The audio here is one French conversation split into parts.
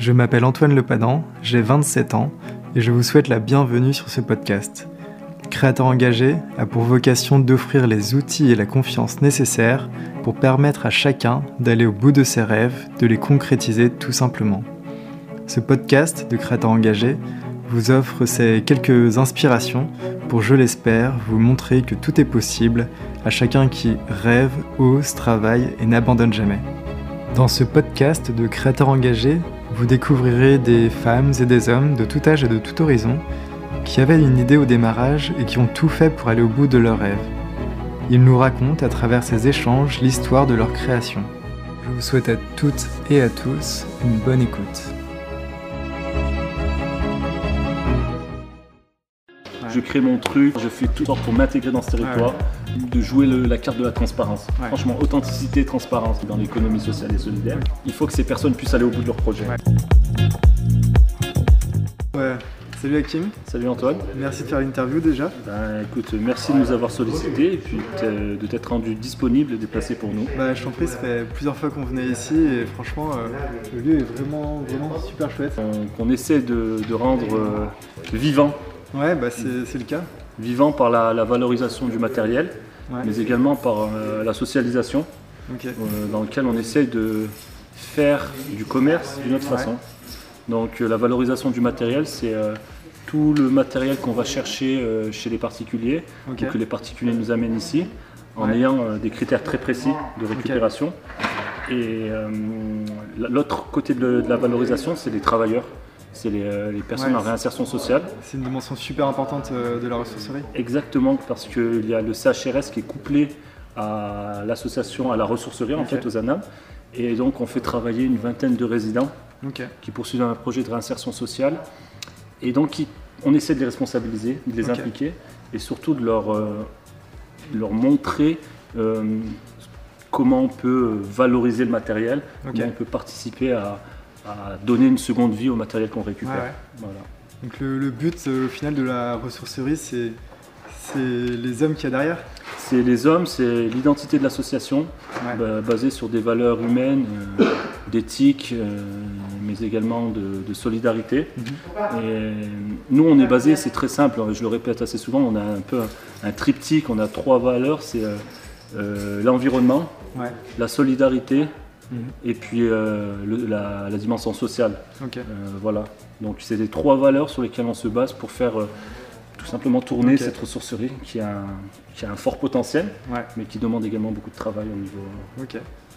Je m'appelle Antoine Lepadan, j'ai 27 ans et je vous souhaite la bienvenue sur ce podcast. Créateur engagé a pour vocation d'offrir les outils et la confiance nécessaires pour permettre à chacun d'aller au bout de ses rêves, de les concrétiser tout simplement. Ce podcast de Créateur engagé vous offre ces quelques inspirations pour, je l'espère, vous montrer que tout est possible à chacun qui rêve, ose, travaille et n'abandonne jamais. Dans ce podcast de créateurs engagés, vous découvrirez des femmes et des hommes de tout âge et de tout horizon qui avaient une idée au démarrage et qui ont tout fait pour aller au bout de leurs rêves. Ils nous racontent à travers ces échanges l'histoire de leur création. Je vous souhaite à toutes et à tous une bonne écoute. Je crée mon truc, je fais tout pour m'intégrer dans ce territoire, de jouer le- la carte de la transparence. Ouais. Franchement, authenticité et transparence dans l'économie sociale et solidaire. Il faut que ces personnes puissent aller au bout de leur projet. Ouais. Salut Hakim, Salut Antoine. merci de faire l'interview déjà. Ben, écoute, merci de nous avoir sollicité et puis de de t'être rendu disponible et déplacé pour nous. Bah, je t'en prie, ça fait plusieurs fois qu'on venait ici et franchement, euh, le lieu est vraiment, vraiment super chouette. On, qu'on essaie de, de rendre euh, vivant, Ouais, bah c'est c'est le cas. vivant par la, la valorisation du matériel, Ouais. mais également par euh, la socialisation, euh, dans lequel on essaie de faire du commerce d'une autre Ouais. façon. Donc euh, la valorisation du matériel, c'est tout le matériel qu'on va chercher chez les particuliers, ou que les particuliers nous amènent ici, en Ouais. ayant des critères très précis de récupération. Et l'autre côté de, de la valorisation, c'est les travailleurs, c'est les, euh, les personnes Ouais, en réinsertion sociale. C'est une dimension super importante euh, de la ressourcerie. Exactement, parce qu'il y a le CHRS qui est couplé à l'association, à la ressourcerie, en fait, aux ANAM. Et donc, on fait travailler une vingtaine de résidents qui poursuivent un projet de réinsertion sociale. Et donc, on essaie de les responsabiliser, de les impliquer et surtout de leur, euh, leur montrer euh, comment on peut valoriser le matériel, comment on peut participer à, à donner une seconde vie au matériel qu'on récupère. Ouais, ouais. Voilà. Donc le, le but euh, au final de la ressourcerie, c'est les hommes qu'il y a derrière. C'est les hommes, c'est l'identité de l'association, Ouais. bah, basée sur des valeurs humaines, euh, d'éthique, euh, mais également de, de solidarité. Mhm. Et nous, on est basé, c'est très simple, je le répète assez souvent, on a un peu un, un triptyque, on a trois valeurs, c'est euh, l'environnement, Ouais. la solidarité Mhm. et puis euh, le- la, la dimension sociale. Euh, voilà. Donc c'est les trois valeurs sur lesquelles on se base pour faire euh, tout simplement tourner cette ressourcerie qui a, un, qui a un fort potentiel, Ouais. mais qui demande également beaucoup de travail au niveau. Ok.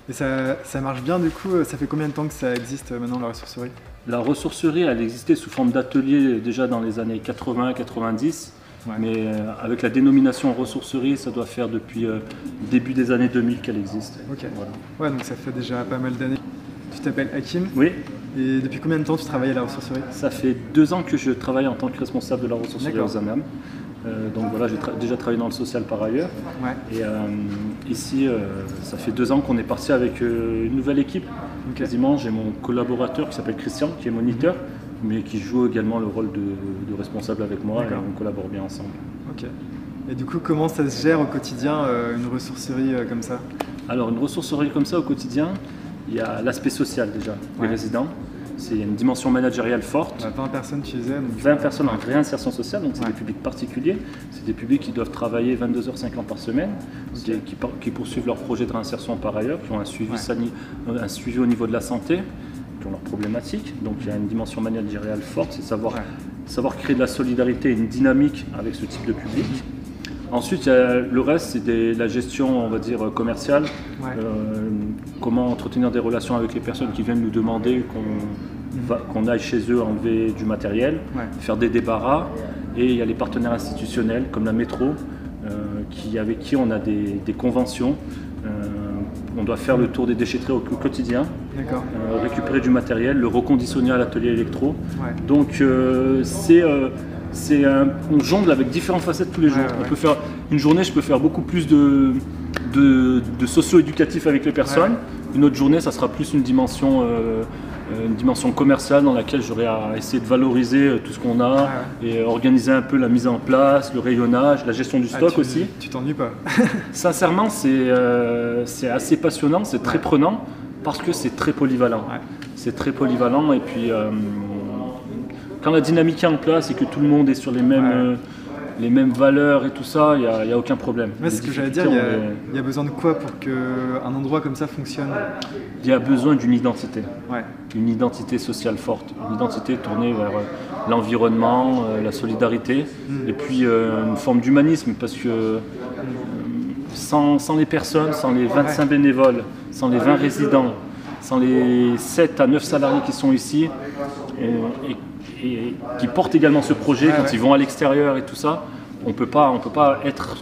Et ça, ça marche bien du coup Ça fait combien de temps que ça existe maintenant la ressourcerie? La ressourcerie, elle existait sous forme d'atelier déjà dans les années 80-90, Ouais. mais euh, avec la dénomination ressourcerie, ça doit faire depuis euh, début des années 2000 qu'elle existe. Ok. Voilà. Ouais, donc ça fait déjà pas mal d'années. Tu t'appelles Hakim Oui, et depuis combien de temps tu travailles à la ressourcerie? Ça fait deux ans que je travaille en tant que responsable de la ressourcerie aux ANAM. Euh, donc voilà, j'ai tra- déjà travaillé dans le social par ailleurs. Ouais. Et euh, ici, euh, ça fait deux ans qu'on est parti avec une nouvelle équipe. Quasiment, j'ai mon collaborateur qui s'appelle Christian, qui est moniteur, mais qui joue également le rôle de, de responsable avec moi et on collabore bien ensemble. Ok. Et du coup, comment ça se gère au quotidien euh, une ressourcerie euh, comme ça? Alors, une ressourcerie comme ça au quotidien, il y a l'aspect social déjà, Ouais. les résidents. C'est il y a une dimension managériale forte. Bah, 20 personnes tu disais. donc- 20 personnes en réinsertion sociale, donc c'est Ouais. des publics particuliers, c'est des publics qui doivent travailler 22h50 par semaine, qui, qui par- qui poursuivent leur projet de réinsertion par ailleurs, qui ont un suivi, Ouais. un suivi au niveau de la santé, qui ont leurs problématiques. Donc il y a une dimension managériale forte, c'est savoir, savoir créer de la solidarité et une dynamique avec ce type de public. Ensuite, il y a le reste, c'est la gestion, on va dire, commerciale. Ouais. Euh, comment entretenir des relations avec les personnes qui viennent nous demander qu'on qu'on aille chez eux enlever du matériel, Ouais. faire des débarras. Et il y a les partenaires institutionnels comme la métro, euh, qui, avec qui on a des, des conventions. Euh, on doit faire le tour des déchetteries au, au quotidien, euh, récupérer du matériel, le reconditionner à l'atelier électro. Ouais. Donc euh, c'est euh, on jongle avec différentes facettes tous les jours. Ouais, ouais. On peut faire une journée, je peux faire beaucoup plus de de, de socio-éducatif avec les personnes. Une autre journée, ça sera plus une dimension une dimension commerciale dans laquelle j'aurai à essayer de valoriser euh, tout ce qu'on a Ouais, et euh, organiser un peu la mise en place, le rayonnage, la gestion du Ah, stock tu- aussi. Tu t'ennuies pas Sincèrement, c'est euh, c'est assez passionnant, c'est très Ouais. prenant. Parce que c'est très polyvalent. Ouais. C'est très polyvalent et puis euh, quand la dynamique est en place et que tout le monde est sur les mêmes, euh, les mêmes valeurs et tout ça, il n'y a, il y a aucun problème. Ouais, c'est ce que j'allais dire, il y, a, on les- il y a besoin de quoi pour qu'un endroit comme ça fonctionne? Il y a besoin d'une identité. Ouais, une identité sociale forte, une identité tournée vers euh, l'environnement, euh, la solidarité, Mm. et puis euh, une forme d'humanisme, parce que sans, sans les personnes, sans les 25 bénévoles, sans les 20 résidents, sans les 7 à 9 salariés qui sont ici, et, et qui portent également ce projet quand ils vont à l'extérieur et tout ça, on peut pas, on peut pas être,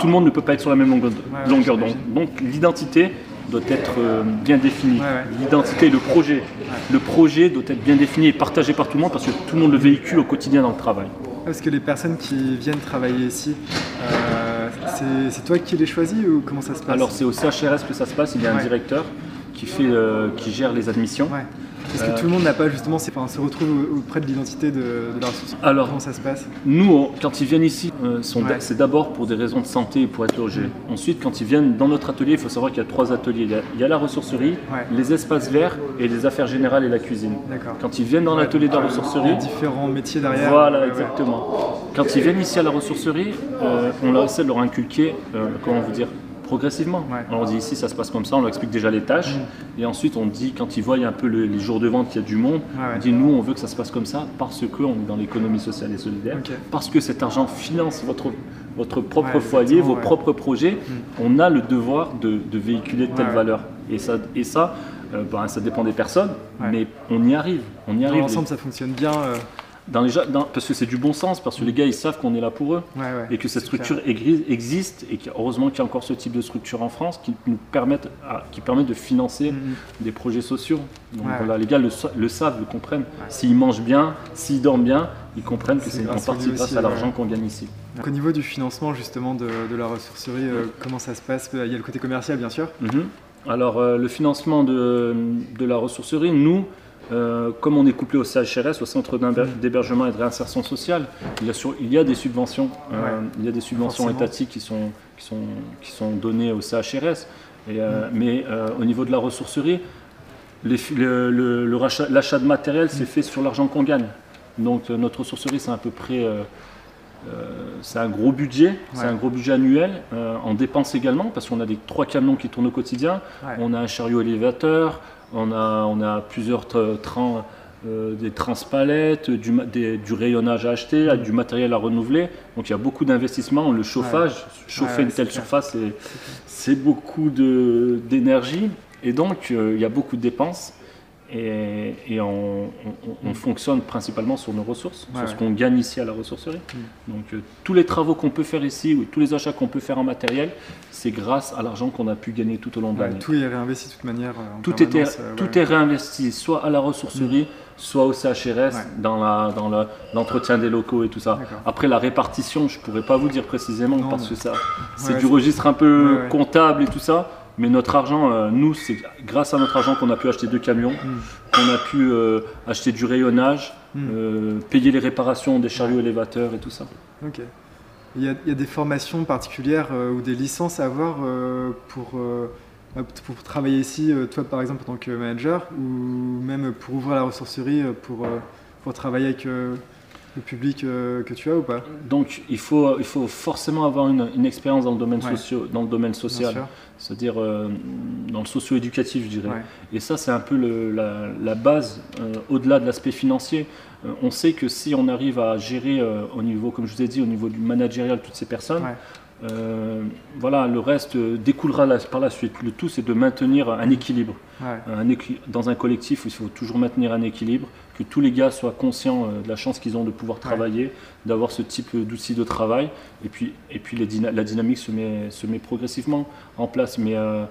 tout le monde ne peut pas être sur la même longueur, d'onde. Donc l'identité doit être euh, bien définie. L'identité, le projet. Le projet doit être bien défini et partagé par tout le monde parce que tout le monde le véhicule au quotidien dans le travail. Parce que les personnes qui viennent travailler ici, euh, c'est- c'est toi qui les choisis ou comment ça se passe? Alors c'est au CHRS que ça se passe, il y a un Ouais. directeur qui, fait, euh, qui gère les admissions. Ouais. Parce que Euh, tout le monde n'a pas justement, c'est- enfin, se retrouve au- auprès de l'identité de, de la ressource. Alors, Comment ça se passe Nous, on- quand ils viennent ici, euh, Ouais. c'est d'abord pour des raisons de santé et pour être logés. Ensuite, quand ils viennent dans notre atelier, il faut savoir qu'il y a trois ateliers. Il y a, il y a la ressourcerie, Ouais. les espaces verts et les affaires générales et la cuisine. D'accord. Quand ils viennent dans l'atelier de la Il y ressourcerie, a différents métiers derrière. Voilà, exactement. Quand ils viennent ici à la ressourcerie, euh, on leur essaie de leur inculquer, euh, comment vous dire, progressivement. Ouais. On leur dit ici ça se passe comme ça, on leur explique déjà les tâches, et ensuite on dit quand ils voient un peu le- les jours de vente qu'il y a du monde, ouais. on dit nous on veut que ça se passe comme ça parce que on est dans l'économie sociale et solidaire, parce que cet argent finance votre votre propre Ouais, foyer, vos propres projets, on a le devoir de, de véhiculer de telles valeurs. Et ça, et ça, euh, ben, ça dépend des personnes, mais on y arrive. On y Dans arrive. l'ensemble, ça fonctionne bien. euh, Dans les, ja- dans- parce que c'est du bon sens, parce que les gars ils savent qu'on est là pour eux Ouais, ouais. et que cette structure existe et qu'heureusement qu'il y a encore ce type de structure en France qui nous permettent, à- qui permettent de financer Mhm. des projets sociaux. Donc Ouais, voilà, les gars le, sa- le savent, le comprennent. S'ils mangent bien, s'ils dorment bien, ils comprennent que C'est en partie grâce aussi, à l'argent qu'on gagne ici. Donc, au niveau du financement justement de, de la ressourcerie, euh, comment ça se passe? Il y a le côté commercial bien sûr. Mhm. Alors, euh, le financement de, de la ressourcerie, nous, euh, comme on est couplé au CHRS, au Centre d'Héber- d'hébergement et de réinsertion sociale, il y a, sur- il y a des subventions, euh, Ouais. il y a des subventions Forcément. étatiques qui sont, qui, sont, qui sont données au CHRS. Et, euh, Mais euh, au niveau de la ressourcerie, les fi- le- le- le rachat- l'achat de matériel, c'est fait sur l'argent qu'on gagne. Donc, euh, notre ressourcerie, c'est à peu près. euh, euh, c'est un gros budget, c'est un gros budget annuel, euh, en dépenses également, parce qu'on a des trois camions qui tournent au quotidien, Ouais. on a un chariot élévateur, on a, on a plusieurs tra- trains, euh, des transpalettes, du, des- du rayonnage à acheter, du matériel à renouveler. Donc il y a beaucoup d'investissements. Le chauffage, chauffer Ouais, une telle clair. surface, c'est- beaucoup d'énergie. Et donc euh, il y a beaucoup de dépenses. Et, et on, on- on fonctionne principalement sur nos ressources, Ouais, sur ce qu'on gagne ici à la ressourcerie. Donc euh, tous les travaux qu'on peut faire ici, ou tous les achats qu'on peut faire en matériel, c'est grâce à l'argent qu'on a pu gagner tout au long de Ouais, l'année. tout est réinvesti de toute manière. euh, en Tout, était, euh, tout ouais. est réinvesti, soit à la ressourcerie, soit au CHRS, dans la- dans la- l'entretien des locaux et tout ça. Après, la répartition, je ne pourrais pas vous dire précisément Non, parce mais- que ça, c'est du registre un peu comptable et tout ça. Mais notre argent, euh, nous, c'est grâce à notre argent qu'on a pu acheter deux camions, qu'on a pu euh, acheter du rayonnage, Mm. euh, payer les réparations des chariots élévateurs et tout ça. Ok. Il y, a, il y a des formations particulières ou des licences à avoir pour, pour travailler ici, toi par exemple en tant que manager, ou même pour ouvrir la ressourcerie pour, pour travailler avec le public euh, que tu as ou pas? Donc, il faut, il faut forcément avoir une, une expérience dans le domaine, Ouais. socio- dans le domaine social. c'est-à-dire euh, dans le socio-éducatif, je dirais. Ouais. Et ça, c'est un peu le- la, la base, euh, au-delà de l'aspect financier. On sait que si on arrive à gérer au niveau, comme je vous ai dit, au niveau du managérial, toutes ces personnes, Ouais. Euh, voilà, le reste découlera la- par la suite. Le tout, c'est de maintenir un équilibre. Ouais. Un équi- dans un collectif, il faut toujours maintenir un équilibre, que tous les gars soient conscients euh, de la chance qu'ils ont de pouvoir travailler, d'avoir ce type euh, d'outils de travail, et puis, et puis les dyna- la dynamique se met, se met progressivement en place. Mais euh,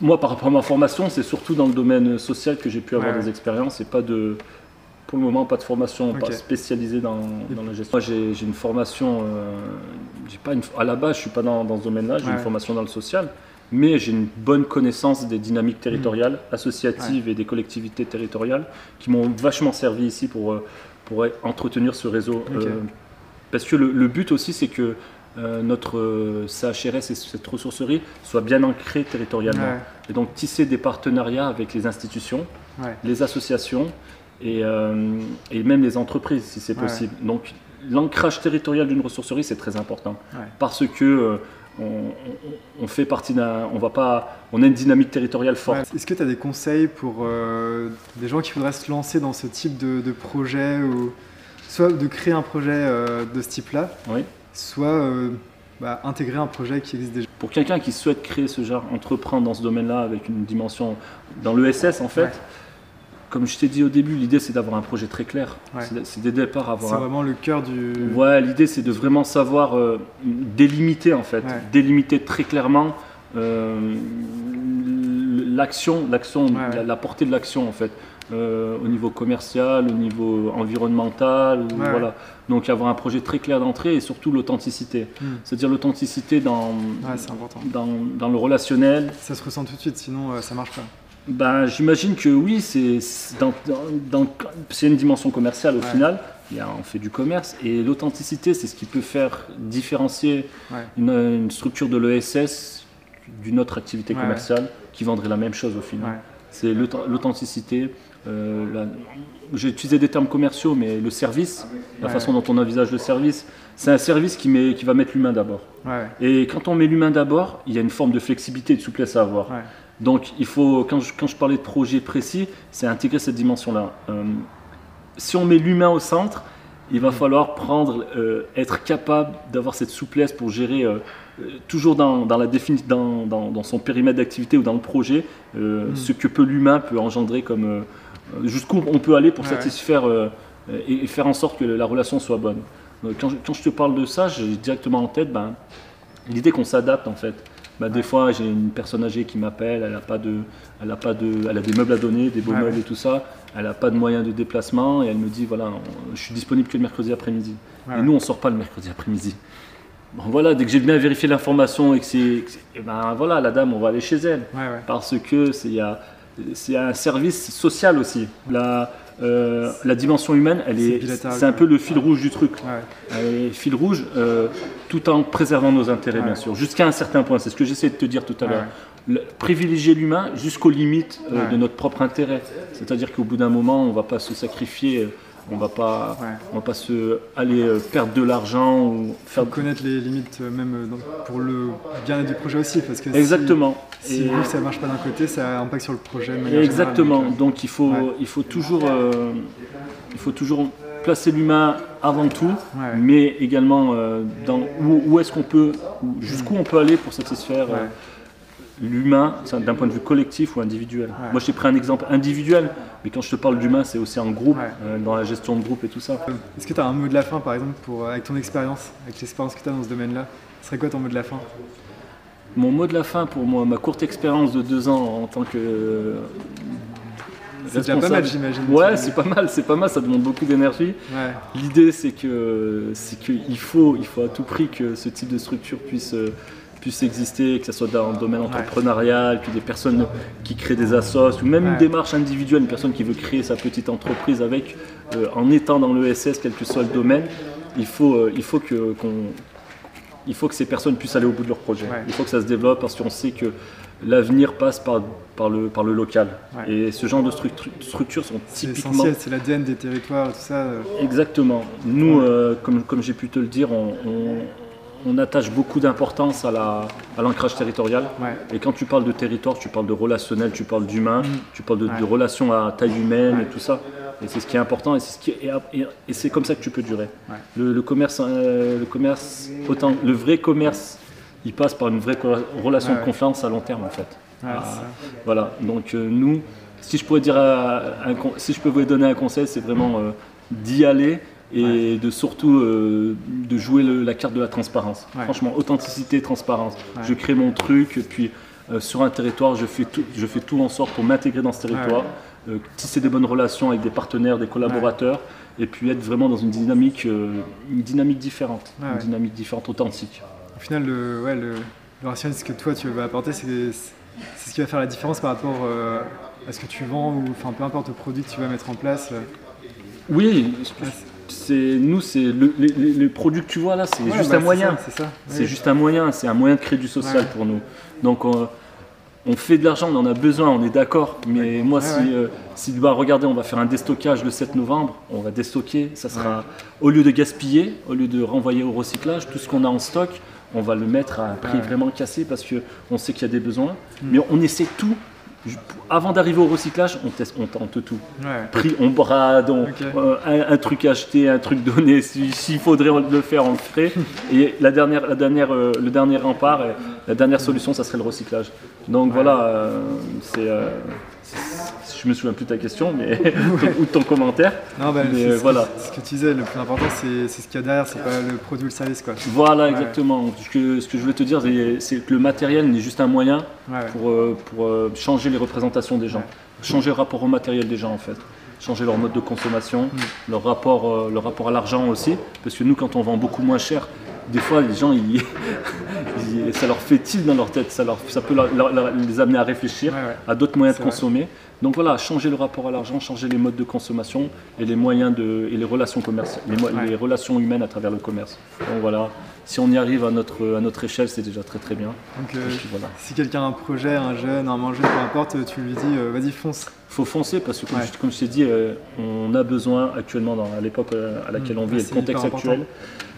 moi, par rapport à ma formation, c'est surtout dans le domaine social que j'ai pu avoir Ouais. des expériences, et pas de, pour le moment, pas de formation pas spécialisée dans, dans la gestion. Moi, j'ai une formation, euh, pas une, à la base, je suis pas dans, dans ce domaine-là, j'ai Ouais. une formation dans le social, mais j'ai une bonne connaissance des dynamiques territoriales, associatives et des collectivités territoriales qui m'ont vachement servi ici pour, euh, pour entretenir ce réseau. Euh, parce que le, le but aussi, c'est que euh, notre euh, CHRS et cette ressourcerie soit bien ancrée territorialement. Ouais. Et donc tisser des partenariats avec les institutions, Ouais. les associations et, euh, et même les entreprises si c'est Ouais. possible. Donc l'ancrage territorial d'une ressourcerie c'est très important Ouais. parce que euh, on, on- on fait partie d'un, on va pas, on a une dynamique territoriale forte. Ouais. Est-ce que tu as des conseils pour euh, des gens qui voudraient se lancer dans ce type de, de projet ou soit de créer un projet euh, de ce type-là, Oui. soit bah, intégrer un projet qui existe déjà? Pour quelqu'un qui souhaite créer ce genre, entreprendre dans ce domaine-là avec une dimension dans l'ESS en fait, Ouais. Comme je t'ai dit au début, l'idée c'est d'avoir un projet très clair. Ouais. C'est- dès le départ avoir C'est un- vraiment le cœur du. Ouais, l'idée c'est de vraiment savoir euh, délimiter en fait, Ouais. délimiter très clairement euh, l'action, l'action, la, portée de l'action en fait, euh, au niveau commercial, au niveau environnemental, voilà. Donc avoir un projet très clair d'entrée et surtout l'authenticité, Hmm. c'est-à-dire l'authenticité dans, dans, dans le relationnel. Ça se ressent tout de suite, sinon ça marche pas. Ben, j'imagine que oui, c'est c'est dans, dans- dans- c'est une dimension commerciale au Ouais. final. Il y a- on fait du commerce et l'authenticité, c'est ce qui peut faire différencier Ouais. une, une structure de l'ESS d'une autre activité Ouais, commerciale qui vendrait la même chose au final. C'est l'aut- l'authenticité. euh, J'ai utilisé des termes commerciaux, mais le service, la façon dont on envisage le service, c'est un service qui, met, qui va mettre l'humain d'abord. Et quand on met l'humain d'abord, il y a une forme de flexibilité et de souplesse à avoir. Donc, il faut, quand je, quand je parlais de projet précis, c'est intégrer cette dimension-là. Euh, si on met l'humain au centre, il va falloir prendre, euh, être capable d'avoir cette souplesse pour gérer, euh, toujours dans, dans la défini- dans, dans, dans son périmètre d'activité ou dans le projet, Mm. ce que peut l'humain peut engendrer comme. jusqu'où on peut aller pour Ouais, satisfaire et, et faire en sorte que la relation soit bonne. Quand je, quand je te parle de ça, j'ai directement en tête ben, l'idée qu'on s'adapte en fait. Ben, Des fois, j'ai une personne âgée qui m'appelle, elle a pas de, elle a pas de, elle a des meubles à donner, des beaux meubles ouais. et tout ça. Elle n'a pas de moyens de déplacement et elle me dit voilà, on- je suis disponible que le mercredi après-midi. Et nous, on sort pas le mercredi après-midi. Bon, voilà, dès que j'ai bien vérifié l'information et que c'est, eh ben voilà, la dame, on va aller chez elle Ouais, ouais. parce que c'est il y a- c'est un service social aussi. La, euh, la dimension humaine, elle C'est est, c'est un peu le fil rouge du truc. Ouais. Euh, fil rouge, euh, tout en préservant nos intérêts, Ouais. bien sûr, jusqu'à un certain point. C'est ce que j'essaie de te dire tout à l'heure. Privilégier l'humain jusqu'aux limites euh, de notre propre intérêt. C'est-à-dire qu'au bout d'un moment, on ne va pas se sacrifier, on va pas, Ouais. on va pas se aller euh, perdre de l'argent ou Faut faire. connaître les limites euh, même euh, dans- pour le bien-être du projet aussi, parce que si- Exactement. si, Et- vous, ça marche pas d'un côté, ça a un impact sur le projet. de Exactement. générale, donc, Donc il faut, Ouais. il faut toujours, euh, il faut toujours placer l'humain avant tout, Ouais. mais également euh, dans où, où est-ce qu'on peut, où- jusqu'où on peut aller pour satisfaire euh. L'humain d'un point de vue collectif ou individuel. Ouais. Moi, je t'ai pris un exemple individuel, mais quand je te parle d'humain, c'est aussi en groupe, Ouais. euh, dans la gestion de groupe et tout ça. euh, Est-ce que tu as un mot de la fin, par exemple, pour, euh, avec ton expérience, avec l'expérience que tu as dans ce domaine-là Ce serait quoi ton mot de la fin? Mon mot de la fin pour moi, ma courte expérience de deux ans en tant que euh, C'est déjà pas mal, j'imagine. Ouais, c'est pas mal, c'est pas mal, ça demande beaucoup d'énergie. Ouais. L'idée, c'est que c'est qu'il faut, il faut à tout prix que ce type de structure puisse, euh, puisse exister, que ce soit dans le domaine entrepreneurial, que des personnes qui créent des assos, ou même une démarche individuelle, une personne qui veut créer sa petite entreprise avec, euh, en étant dans l'ESS, quel que soit le domaine, il faut, euh, il faut que qu'on- il faut que ces personnes puissent aller au bout de leur projet. Ouais. Il faut que ça se développe parce qu'on sait que l'avenir passe par, par, le, par le local. Ouais. Et ce genre de structu- structures sont C'est typiquement essentiel, c'est l'ADN des territoires, tout ça. euh, Exactement. Nous, euh, comme, comme j'ai pu te le dire, on, on- on attache beaucoup d'importance à la- à l'ancrage territorial. Ouais. Et quand tu parles de territoire, tu parles de relationnel, tu parles d'humain, tu parles de, Mm. Ouais. de relations à taille humaine Ouais. et tout ça. Et c'est ce qui est important et c'est, ce qui est- et, et- et c'est comme ça que tu peux durer. Le, le commerce, euh, le commerce, autant le vrai commerce, il passe par une vraie relation de confiance à long terme en fait. Ah, voilà, donc euh, nous, si je pourrais dire si je peux vous donner un conseil, c'est vraiment euh, d'y aller et de surtout euh, de jouer le- la carte de la transparence. Ouais. Franchement, authenticité, transparence. Ouais. Je crée mon truc, puis euh, sur un territoire, je fais tout, je fais tout en sorte pour m'intégrer dans ce territoire, euh, tisser des bonnes relations avec des partenaires, des collaborateurs, et puis être vraiment dans une dynamique, une dynamique différente, une dynamique différente, authentique. Au final, le, ouais, le, le rationnel, ce que toi tu vas apporter, c'est ce qui va faire la différence par rapport à ce que tu vends ou enfin peu importe le produit que tu vas mettre en place. Oui, nous, c'est le, les, produits que tu vois là, c'est Ouais, juste bah, un moyen. C'est ça. C'est Oui. juste un moyen, c'est un moyen de créer du social Ouais. pour nous. Donc on, on fait de l'argent, on en a besoin, on est d'accord. Mais moi, si, euh, si bah, regardez, on va faire un déstockage le 7 novembre, on va déstocker, ça sera au lieu de gaspiller, au lieu de renvoyer au recyclage, tout ce qu'on a en stock, on va le mettre à un prix. Mm. vraiment cassé parce que on sait qu'il y a des besoins. Mais on essaie tout. Avant d'arriver au recyclage, on teste, on tente tout Ouais. prix, on brade, on- euh, un, un truc acheté, un truc donné. Si- S'il faudrait le faire, on le ferait. Et la dernière, la dernière, euh, le dernier rempart, euh, la dernière solution, ça serait le recyclage. Donc voilà, euh, c'est. Je me souviens plus de ta question, mais ou de ton commentaire. Non, bah, Mais, euh, ce, voilà. que, ce que tu disais, le plus important, c'est ce qu'il y a derrière, c'est pas le produit ou le service, quoi. Voilà, Ouais. exactement. Ce que, ce que je voulais te dire, c'est- que le matériel n'est juste un moyen Ouais, ouais. pour, euh, pour euh, changer les représentations des gens, changer le rapport au matériel des gens en fait, changer leur mode de consommation, Mm. leur, rapport, euh, leur rapport à l'argent aussi, parce que nous quand on vend beaucoup moins cher, des fois les gens ils, ils- ça leur fait tilt dans leur tête, ça, leur, ça peut leur- leur- leur- les amener à réfléchir Ouais, ouais. à d'autres moyens de vrai. consommer. Donc voilà, changer le rapport à l'argent, changer les modes de consommation et les moyens de et les relations commerciales, les, mo- Ouais. les relations humaines à travers le commerce. Donc voilà, si on y arrive à notre, à notre échelle, c'est déjà très très bien. Donc, euh, puis voilà. si quelqu'un a un projet, un jeune, un manger, peu importe, tu lui dis, euh, vas-y, fonce. faut foncer parce que comme, Ouais. je, comme je t'ai dit, euh, on a besoin actuellement dans, à l'époque à laquelle Mm. on vit et C'est le contexte important.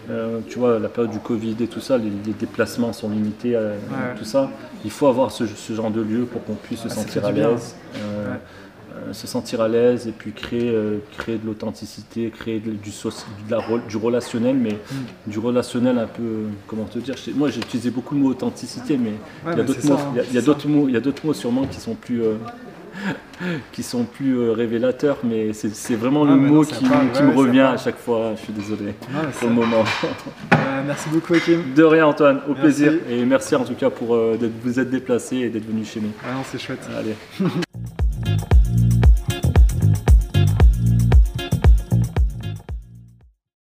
Euh, tu vois, la période du Covid et tout ça, les, les déplacements sont limités, euh, Ouais. tout ça. Il faut avoir ce, ce genre de lieu pour qu'on puisse se Ah, ça sentir à l'aise. euh, Ouais. se sentir à l'aise et puis créer, créer de l'authenticité, créer de- du, de la du relationnel, mais Mm. du relationnel un peu, comment te dire, sais- moi j'ai utilisé beaucoup le mot authenticité, mais Ouais, il y a d'autres mots, hein, mots, sûrement qui sont plus, qui sont plus euh, révélateurs, mais c'est vraiment Ah, le mot non, qui, parle, qui ouais, me revient à chaque fois. Je suis désolé Non, pour le moment. Euh, merci beaucoup, Hakim. De rien, Antoine. Au Merci. plaisir et merci en tout cas pour euh, vous être déplacé et d'être venu chez nous. Ah non, c'est chouette. Allez.